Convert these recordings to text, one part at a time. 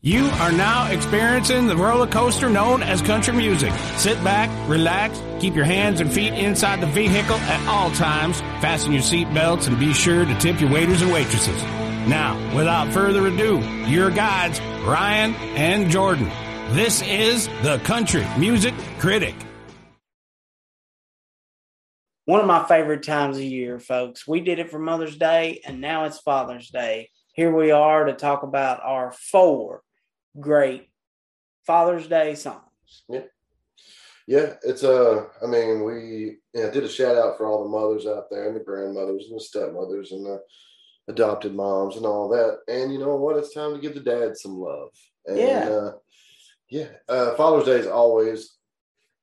You are now experiencing the roller coaster known as country music. Sit back, relax, keep your hands and feet inside the vehicle at all times, fasten your seatbelts, and be sure to tip your waiters and waitresses. Now, without further ado, your guides, Ryan and Jordan. This is the Country Music Critic. One of my favorite times of year, folks. We did it for Mother's Day, and now it's Father's Day. Here we are to talk about our four great Father's Day songs. Yeah. Yeah, it's a. Uh, I mean, we yeah, did a shout out for all the mothers out there and the grandmothers and the stepmothers and the adopted moms and all that. And you know what? It's time to give the dad some love. And, Yeah. Uh, yeah. Uh, Father's Day is always.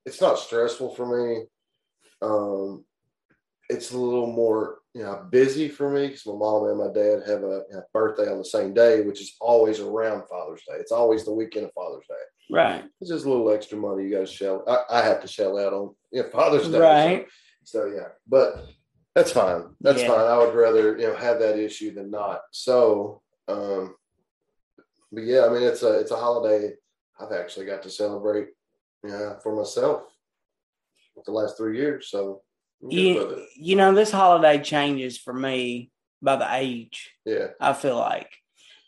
It's not stressful for me. Um, it's a little more you know busy for me because my mom and my dad have a, birthday on the same day, which is always around Father's Day. It's always the weekend of Father's Day. Right. It's just a little extra money you got to shell. I, I have to shell out on you know, Father's Day. Right. So, so, yeah, but that's fine. That's Yeah. fine. I would rather you know have that issue than not. So, um, but yeah, I mean it's a it's a holiday I've actually got to celebrate, yeah, for myself the last three years. So I'm good with You, you know, this holiday changes for me by the age. Yeah, I feel like,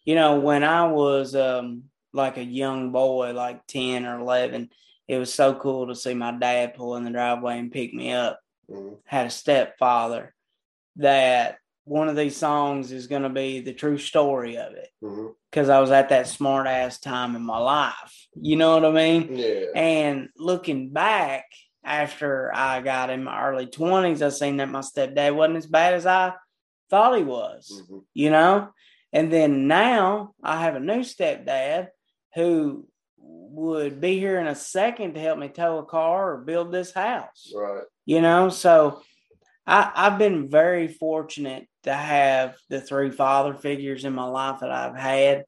you know, when I was um, like a young boy, like 10 or 11, it was so cool to see my dad pull in the driveway and pick me up. Mhm. Had a stepfather that one of these songs is going to be the true story of it because I was at that smart ass time in my life. You know what I mean? yeah, And looking back after I got in my early 20s, I seen that my stepdad wasn't as bad as I thought he was, Mhm. you know? And then now I have a new stepdad who would be here in a second to help me tow a car or build this house, right. you know? So I, I've been very fortunate to have the three father figures in my life that I've had.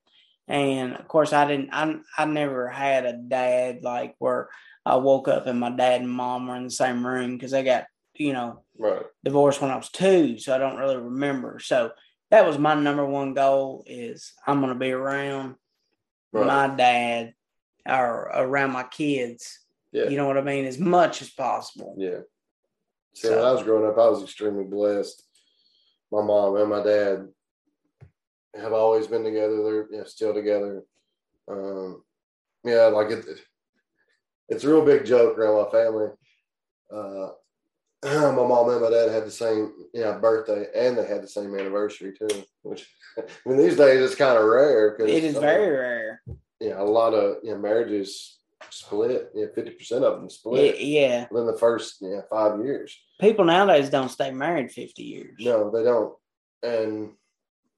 And of course, I didn't, I, I never had a dad like where I woke up and my dad and mom were in the same room because they got, you know, Right. divorced when I was two. So I don't really remember. So that was my number one goal is I'm going to be around Right. my dad or around my kids. Yeah. You know what I mean? As much as possible. Yeah. So, So- when I was growing up, I was extremely blessed. My mom and my dad have always been together. They're you know, still together. Um, yeah, like it, it's a real big joke around my family. Uh, my mom and my dad had the same birthday, and they had the same anniversary too. Which, I mean, these days it's kind of rare. Cause, It is uh, very rare. know, a lot of you know, marriages split. Know, fifty percent of them Yeah, split yeah. within the first five years. People nowadays don't stay married 50 years. No, they don't. And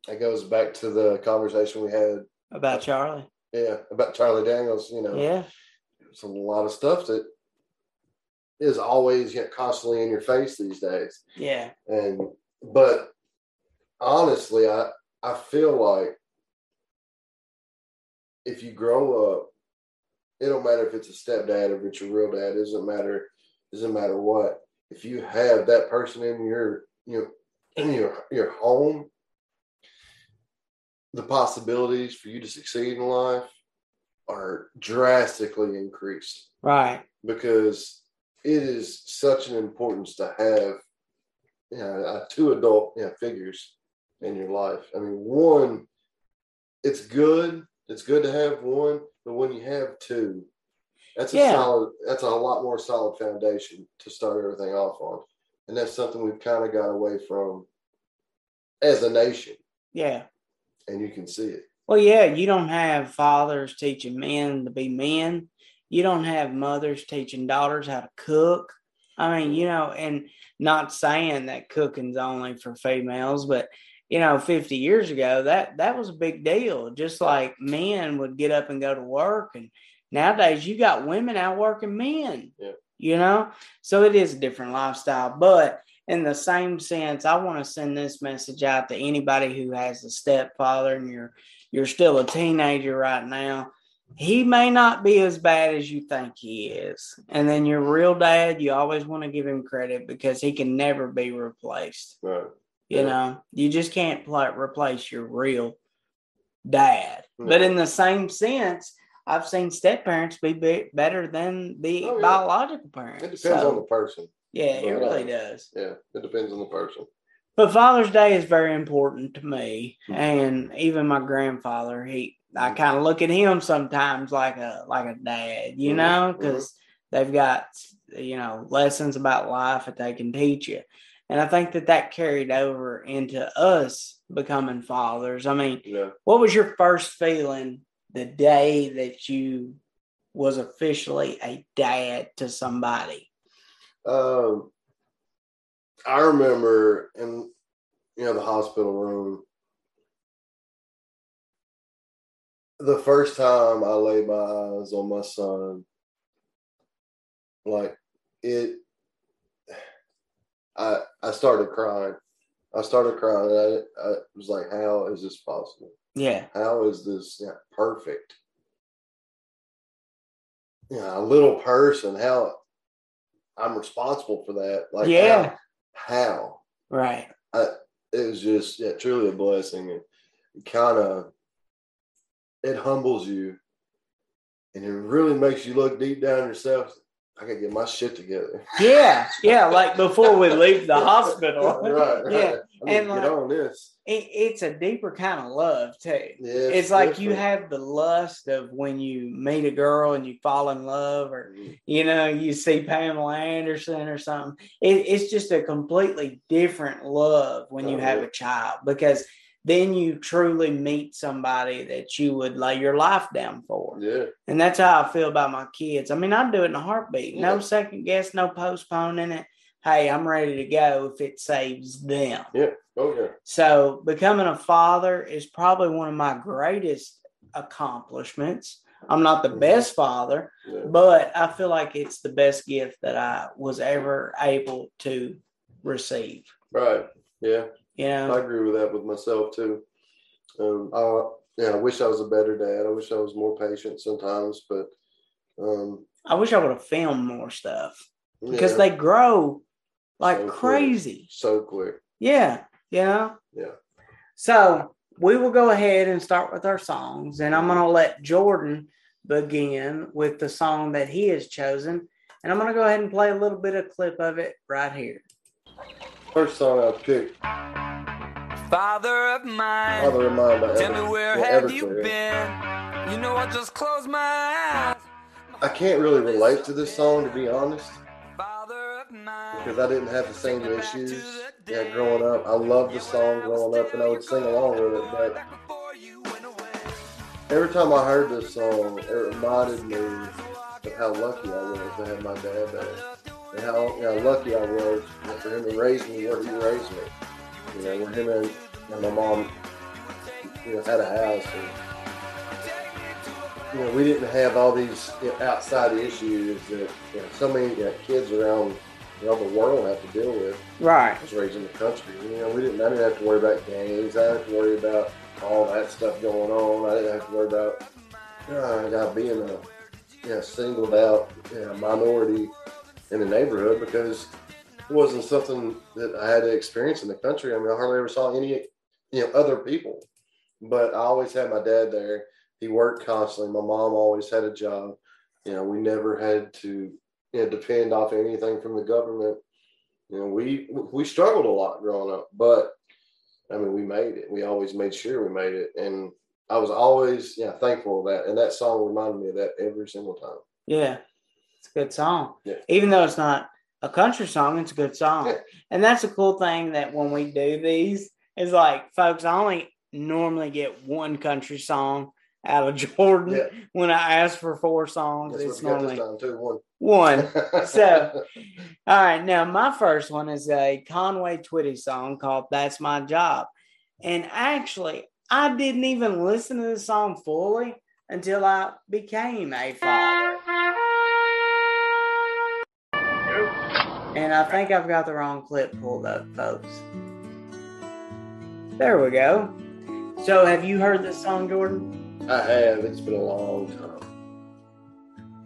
it goes back to the conversation we had, About Charlie. yeah, about Charlie Daniels. You know, Yeah. It's a lot of stuff that is always yet constantly in your face these days. Yeah. And but honestly, I I feel like if you grow up, it don't matter if it's a stepdad or if it's your real dad. It doesn't matter. Doesn't matter what. If you have that person in your you know in your your home, the possibilities for you to succeed in life are drastically increased Right. because it is such an importance to have you know, uh, two adult you know, figures in your life. I mean, one, it's good. It's good to have one, but when you have two, that's a Yeah. solid. That's a lot more solid foundation to start everything off on, and that's something we've kind of got away from as a nation, Yeah. and you can see it. Well, yeah, you don't have fathers teaching men to be men. You don't have mothers teaching daughters how to cook. I mean, you know, and not saying that cooking's only for females, but you know, 50 years ago, that that was a big deal. Just like men would get up and go to work and nowadays you got women out working men. Yeah. You know? So it is a different lifestyle, but in the same sense, I want to send this message out to anybody who has a stepfather and you're you're still a teenager right now. He may not be as bad as you think he is. And then your real dad, you always want to give him credit because he can never be replaced. Right. You Yeah. know, you just can't pl- replace your real dad. No. But in the same sense, I've seen step parents be, be better than the Oh, yeah. biological parents. It depends So, on the person. yeah, it really does. Yeah, it depends on the person. But Father's Day is very important to me, Mhm. and even my grandfather. He, I Mhm. kind of look at him sometimes like a like a dad, you Mhm. know, because they've got you know lessons about life that they can teach you, and I think that that carried over into us becoming fathers. I mean, Yeah. what was your first feeling the day that you was officially a dad to somebody? Um, I remember in you know the hospital room. The first time I laid my eyes on my son, like it, I I started crying. I started crying. I I was like, "How is this possible? Yeah, How is this yeah, perfect? Yeah, a little person. How I'm responsible for that? Like, Yeah. How? right. how? It was just yeah, truly a blessing, and it kind of it humbles you, and it really makes you look deep down yourself. I gotta get my shit together. Yeah, yeah. Like before we leave the hospital. right, right. Yeah, I and like- on this. it, it's a deeper kind of love too. Yeah, It's like you have the lust of when you meet a girl and you fall in love, or Mhm. you know, you see Pamela Anderson or something. It, it's just a completely different love when you Oh, have yeah. a child because then you truly meet somebody that you would lay your life down for. Yeah, And that's how I feel about my kids. I mean, I'd do it in a heartbeat. No Yeah. second guess, no postponing it. Hey, I'm ready to go if it saves them. yeah. Okay. So, becoming a father is probably one of my greatest accomplishments. I'm not the Mhm. best father, Yeah. but I feel like it's the best gift that I was ever able to receive. Right. Yeah. You I agree with that with myself too. Um, I yeah, I wish I was a better dad. I wish I was more patient sometimes, but um, I wish I would have filmed more stuff because yeah, they grow like So quick. crazy. so quick. Yeah, you know. Yeah. So we will go ahead and start with our songs, and I'm going to let Jordan begin with the song that he has chosen, and I'm going to go ahead and play a little bit of clip of it right here. First song I picked, Father of mine, Father of Mine by tell me where yeah, have you Everclear. been? You know I just closed my eyes. I can't really relate to this song to be honest, Father of mine, because I didn't have the same issues. Yeah, growing up, I loved the song growing up, and I would sing along with it. But every time I heard this song, it reminded me of how lucky I was to have my dad there, and how you know, lucky I was for him to raise me where he raised me. You know, where him and, and my mom, you know, had a house, and you know, we didn't have all these you know, outside issues that you know, so many you know, kids around you know, the world have to deal with. Right. I was raised in the country. You know, we didn't. I didn't have to worry about gangs. I didn't have to worry about all that stuff going on. I didn't have to worry about uh, God being a you know, singled out you know, minority in the neighborhood because it wasn't something that I had to experience in the country. I mean, I hardly ever saw any you know other people, but I always had my dad there. He worked constantly. My mom always had a job. You know, we never had to you know depend off anything from the government you know, we we struggled a lot growing up, but I mean, we made it. We always made sure we made it, and I was always yeah thankful of that. And that song reminded me of that every single time. Yeah. It's a good song. Yeah. Even though it's not a country song, it's a good song. Yeah. And that's a cool thing that when we do these, is like, folks, I only normally get one country song out of Jordan. Yeah. When I ask for four songs, That's it's normally too. One. one. So- All right, now my first one is a Conway Twitty song called "That's My Job," And actually, I didn't even listen to the song fully until I became a father. And I think I've got the wrong clip pulled up, folks. There we go. So, have you heard this song, Jordan? I have. It's been a long time.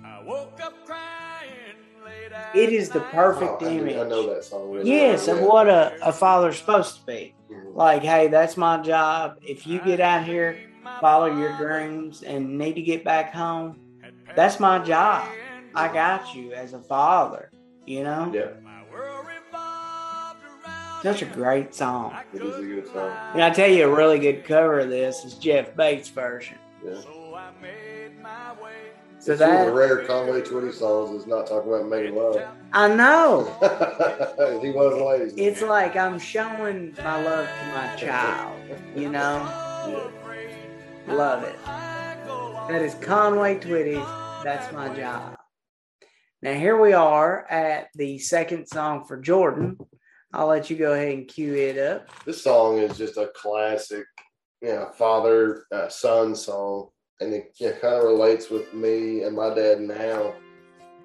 I woke up crying late It is the perfect Oh, I, image. do- I know that song. really Yes, well. of what a, a father's supposed to be. Mhm. Like, hey, that's my job. If you get out here, follow your dreams, and need to get back home, that's my job. I got you as a father, you know? Yeah, My world revolved around Such a great song. it is a good song. And I tell you, a really good cover of this is Jeff Bates' version. Yeah. So I made my way. So it's one of the that, rare Conway Twitty songs is not talking about making love. I know. he was a ladies. man. It's like I'm showing my love to my child, you know? Yeah. Love it. That is Conway Twitty. That's My Job. Now, here we are at the second song for Jordan. I'll let you go ahead and cue it up. This song is just a classic, you know, father uh, son song, and it know, kind of relates with me and my dad now.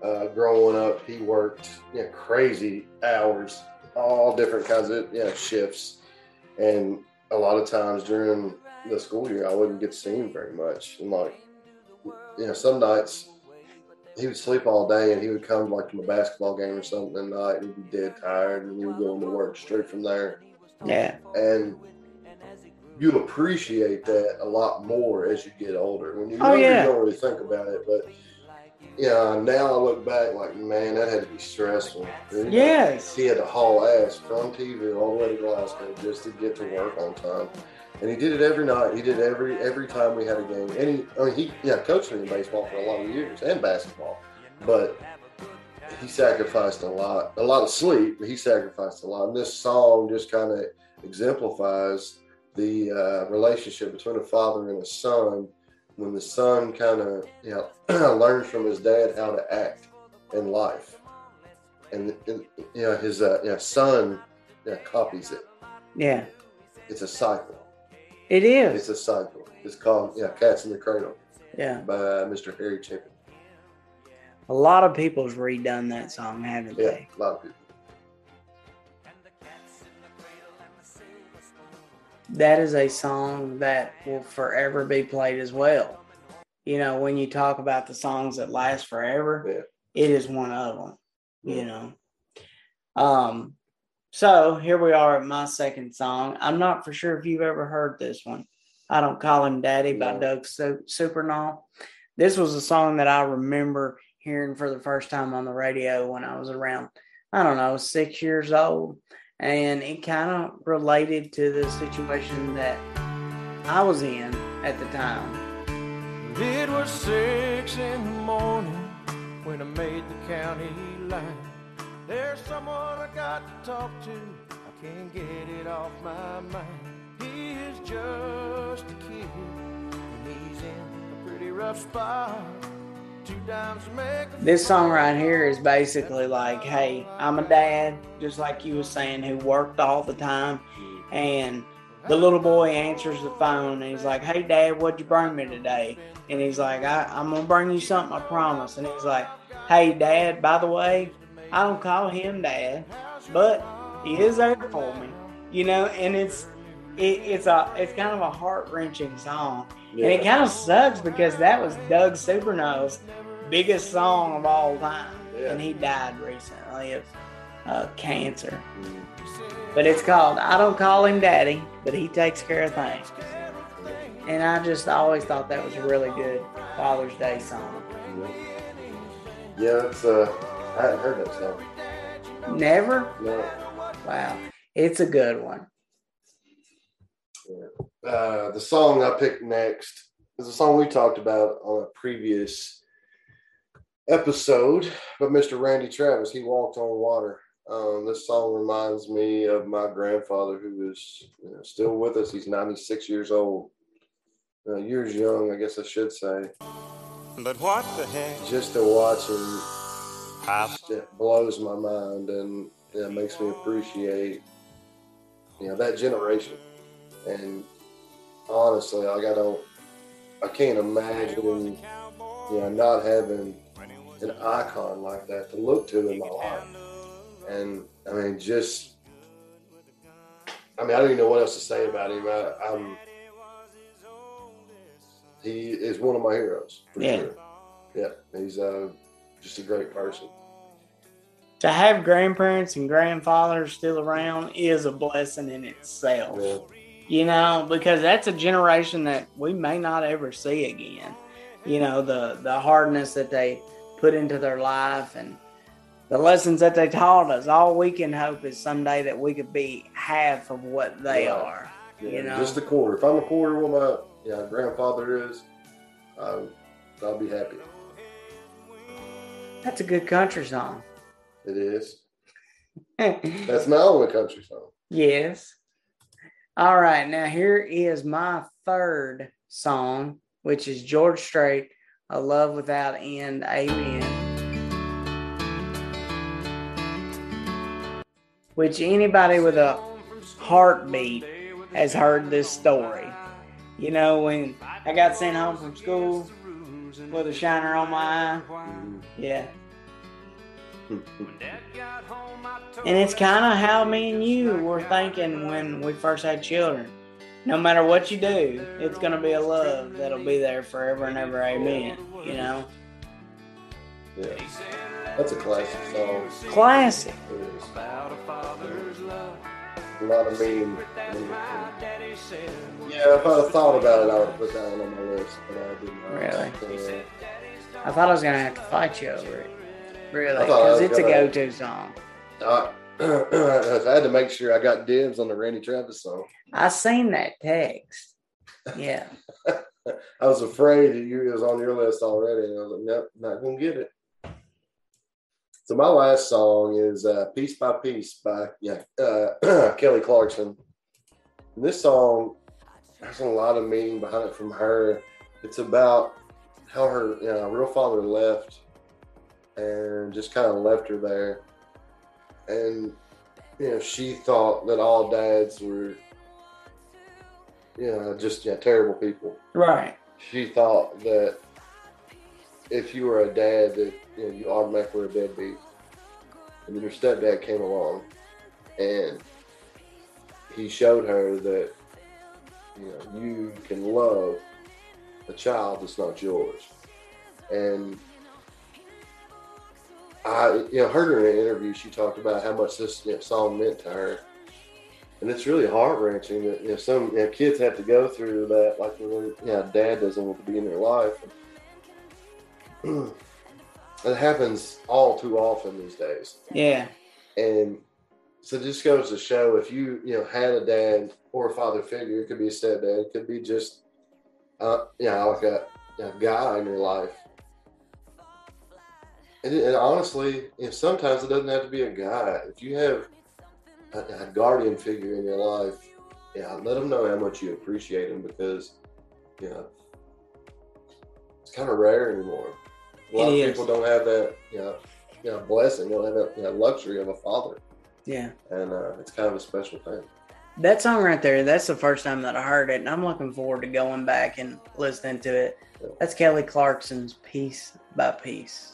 Uh, growing up, he worked you know, crazy hours, all different kinds of you know, shifts, and a lot of times during the school year, I wouldn't get to see him very much. And like, you know, some nights he would sleep all day, and he would come like to a basketball game or something at night, and he'd be dead tired, and he would go into work straight from there Yeah. and you'll appreciate that a lot more as you get older. When you're Oh, younger, yeah. you don't really think about it, but yeah, now I look back like, man, that had to be stressful. And Yes. He had to haul ass from TV all the way to Glasgow just to get to work on time. And he did it every night. He did it every every time we had a game. And he, I mean, he yeah, coached me in baseball for a lot of years and basketball, but he sacrificed a lot, a lot of sleep. But he sacrificed a lot. And this song just kind of exemplifies the uh, relationship between a father and a son when the son kind of you know learns from his dad how to act in life, and, and you know his uh, you know, son you know, copies it. Yeah. It's a cycle. it is It's a cycle. It's called yeah, "Cats in the Cradle" Yeah. by Mr. Harry Chapin. A lot of people's redone that song, haven't Yeah, they? a lot of people. That is a song that will forever be played as well. You know, when you talk about the songs that last forever, Yeah. it is one of them. You know. Um. So here we are at my second song. I'm not for sure if you've ever heard this one. I don't call him Daddy by No. Doug Su- Supernaw. This was a song that I remember hearing for the first time on the radio when I was around, I don't know, six years old. And it kind of related to the situation that I was in at the time. It was six in the morning when I made the county line. There's someone I got to talk to. I can't get it off my mind. He is just a kid, and he's in a pretty rough spot. This song right here is basically like, hey, I'm a dad, just like you was saying, who worked all the time. And the little boy answers the phone and he's like, hey, dad, what'd you bring me today? And he's like, I, I'm going to bring you something, I promise. And he's like, hey, dad, by the way, I don't call him dad, but he is there for me, you know? And it's, it, it's a, it's kind of a heart wrenching song. And it kind of sucks because that was Doug Supernaw's biggest song of all time. Yeah. And he died recently of uh, cancer. But it's called I Don't Call Him Daddy, but he takes care of things. And I just always thought that was a really good Father's Day song. Yeah, it's uh, I hadn't heard that song. Never? No. Wow. It's a good one. Uh, the song I picked next is a song we talked about on a previous episode, but Mr. Randy Travis, he walked on water. Um, this song reminds me of my grandfather, who is you know, still with us. He's 96 years old, uh, years young, I guess I should say. But what the heck? Just to watch him it blows my mind and it makes me appreciate you know that generation And honestly, like I don't, I can't imagine, you know, not having an icon like that to look to in my life. And I mean, just, I mean, I don't even know what else to say about him. I, I'm, he is one of my heroes for Yeah. sure. Yeah, he's uh, just a great person. To have grandparents and grandfathers still around is a blessing in itself. Yeah. You know, because that's a generation that we may not ever see again. You know, the the hardness that they put into their life and the lessons that they taught us. All we can hope is someday that we could be half of what they Right. are. Yeah, You know? just a quarter. If I'm a quarter of what my yeah, grandfather is, um, I'll be happy. That's a good country song. It is. That's my only country song. Yes. All right. Now here is my third song, which is George Strait, "A Love Without End." Amen. Which anybody with a heartbeat has heard this story. You know, when I got sent home from school with a shiner on my eye. Yeah. And it's kind of how me and you were thinking when we first had children. No matter what you do, it's going to be a love that'll be there forever and ever. Amen. You know? Yeah. That's a classic song. Classic. It is. About a father's love. A lot of mean. Yeah, if I'd have thought about it, I would have put that one on my list, but I didn't. Really? So, I thought I was going to have to fight you over it. Really? I I Because it's a go to song. I, I had to make sure I got dibs on the Randy Travis song. I seen that text. Yeah. I was afraid that you was on your list already, and I was like, nope, not gonna get it. So my last song is uh, "Piece by Piece" by yeah uh, Kelly Clarkson. And this song there's a lot of meaning behind it from her. It's about how her you know, real father left and just kind of left her there, and you know she thought that all dads were you know just yeah terrible people Right. she thought that if you were a dad, that you know you automatically were a deadbeat. And then her stepdad came along, and he showed her that you know you can love a child that's not yours. And I, you know, heard her in an interview. She talked about how much this you know, song meant to her, and it's really heart wrenching that you know some you know, kids have to go through that, like you know, dad doesn't want to be in their life. it happens all too often these days, Yeah. and so just goes to show if you you know had a dad or a father figure, it could be a stepdad, it could be just uh, you know like a, a guy in your life. And, and honestly, sometimes it doesn't have to be a guy. If you have a, a guardian figure in your life, yeah, let them know how much you appreciate them because, you know, it's kind of rare anymore. A lot It of is. people don't have that, you know, you know, blessing. They don't have that you know, luxury of a father, Yeah. and uh, it's kind of a special thing. That song right there, that's the first time that I heard it, and I'm looking forward to going back and listening to it. That's Kelly Clarkson's Piece by Piece.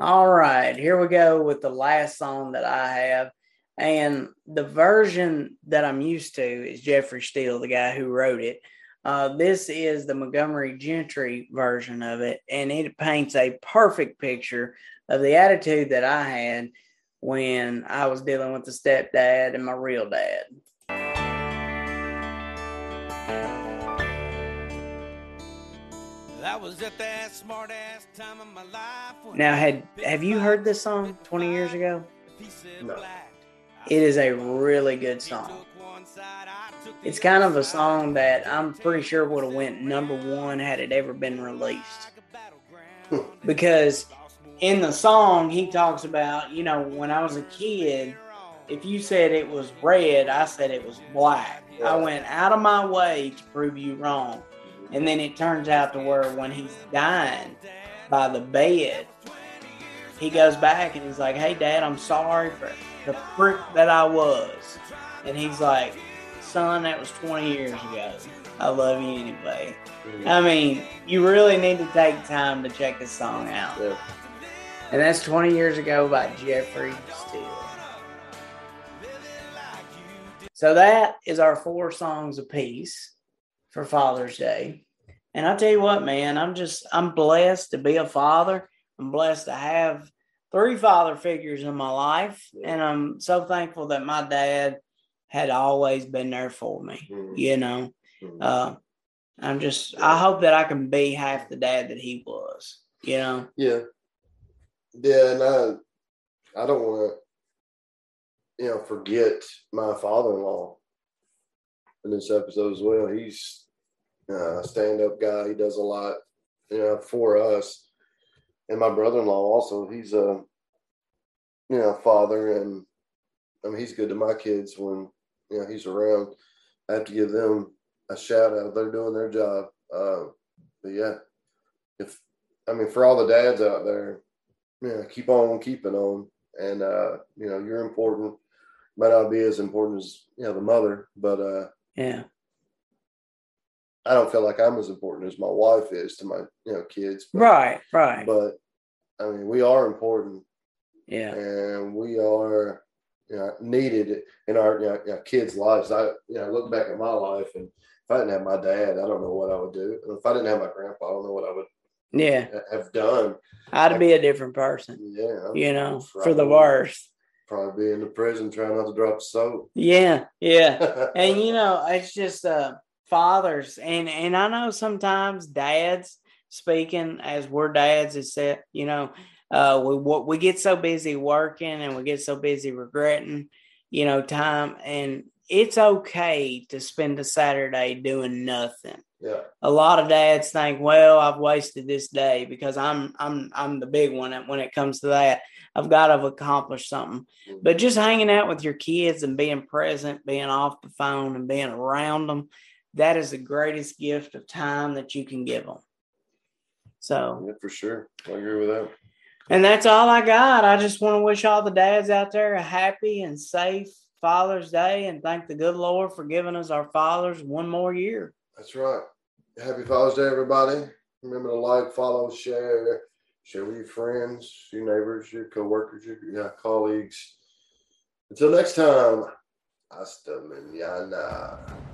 All right, here we go with the last song that I have. And the version that I'm used to is Jeffrey Steele, the guy who wrote it. Uh, this is the Montgomery Gentry version of it, and it paints a perfect picture of the attitude that I had when I was dealing with the stepdad and my real dad. That was at that smart ass time of my life. Now, had have you heard this song 20 years ago? No. It is a really good song. It's kind of a song that I'm pretty sure would have went number one had it ever been released. Because in the song, he talks about, you know, when I was a kid, if you said it was red, I said it was black. I went out of my way to prove you wrong. And then it turns out to where when he's dying by the bed, he goes back and he's like, Hey, Dad, I'm sorry for the prick that I was. And he's like, son, that was 20 years ago. I love you anyway. Mm-hmm. I mean, you really need to take time to check this song out. Yeah. And that's 20 years ago by Jeffrey Steele. So that is our four songs apiece for Father's Day. And I tell you what, man, I'm just I'm blessed to be a father. I'm blessed to have three father figures in my life. And I'm so thankful that my dad had always been there for me. Mhm. You know. Mhm. Uh I'm just I hope that I can be half the dad that he was, you know. Yeah. Yeah, and I I don't want to you know forget my father-in-law in this episode as well. He's uh, stand-up guy. He does a lot, you know, for us. And my brother-in-law also. He's a you know father, and I mean he's good to my kids when you know he's around. I have to give them a shout out. They're doing their job. Uh, but yeah, if I mean for all the dads out there, yeah, keep on keeping on. And uh, you know, you're important. Might not be as important as you know the mother, but uh, Yeah. I don't feel like I'm as important as my wife is to my you know kids. But, Right, right. But I mean, we are important, yeah. and we are you know needed in our you know, you know, kids' lives. I you know look back at my life, and if I didn't have my dad, I don't know what I would do. And if I didn't have my grandpa, I don't know what I would Yeah. have done. I'd be a different person, Yeah, you know, for the worse. Probably be in the prison trying not to drop soap. Yeah, yeah. and you know it's just uh fathers. And and i know sometimes dads speaking as we're dads is that you know uh we what we get so busy working and we get so busy regretting you know time. And it's okay to spend a saturday doing nothing. Yeah, a lot of dads think, well, I've wasted this day because I'm I'm I'm the big one when it comes to that. I've got to accomplish something. But just hanging out with your kids and being present, being off the phone and being around them, that is the greatest gift of time that you can give them. So, yeah, for sure. I agree with that. and that's all I got. I just want to wish all the dads out there a happy and safe Father's Day and thank the good Lord for giving us our fathers one more year. That's right. Happy Father's Day, everybody. Remember to like, follow, share, share with your friends, your neighbors, your coworkers, your yeah, colleagues. Until next time, hasta mañana.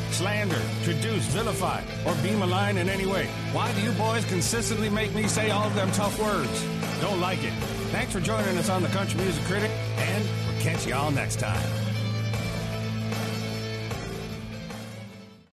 slander, traduce, vilify, or be malign in any way. Why do you boys consistently make me say all of them tough words? Don't like it. Thanks for joining us on the Country Music Critic, and we'll catch you all next time.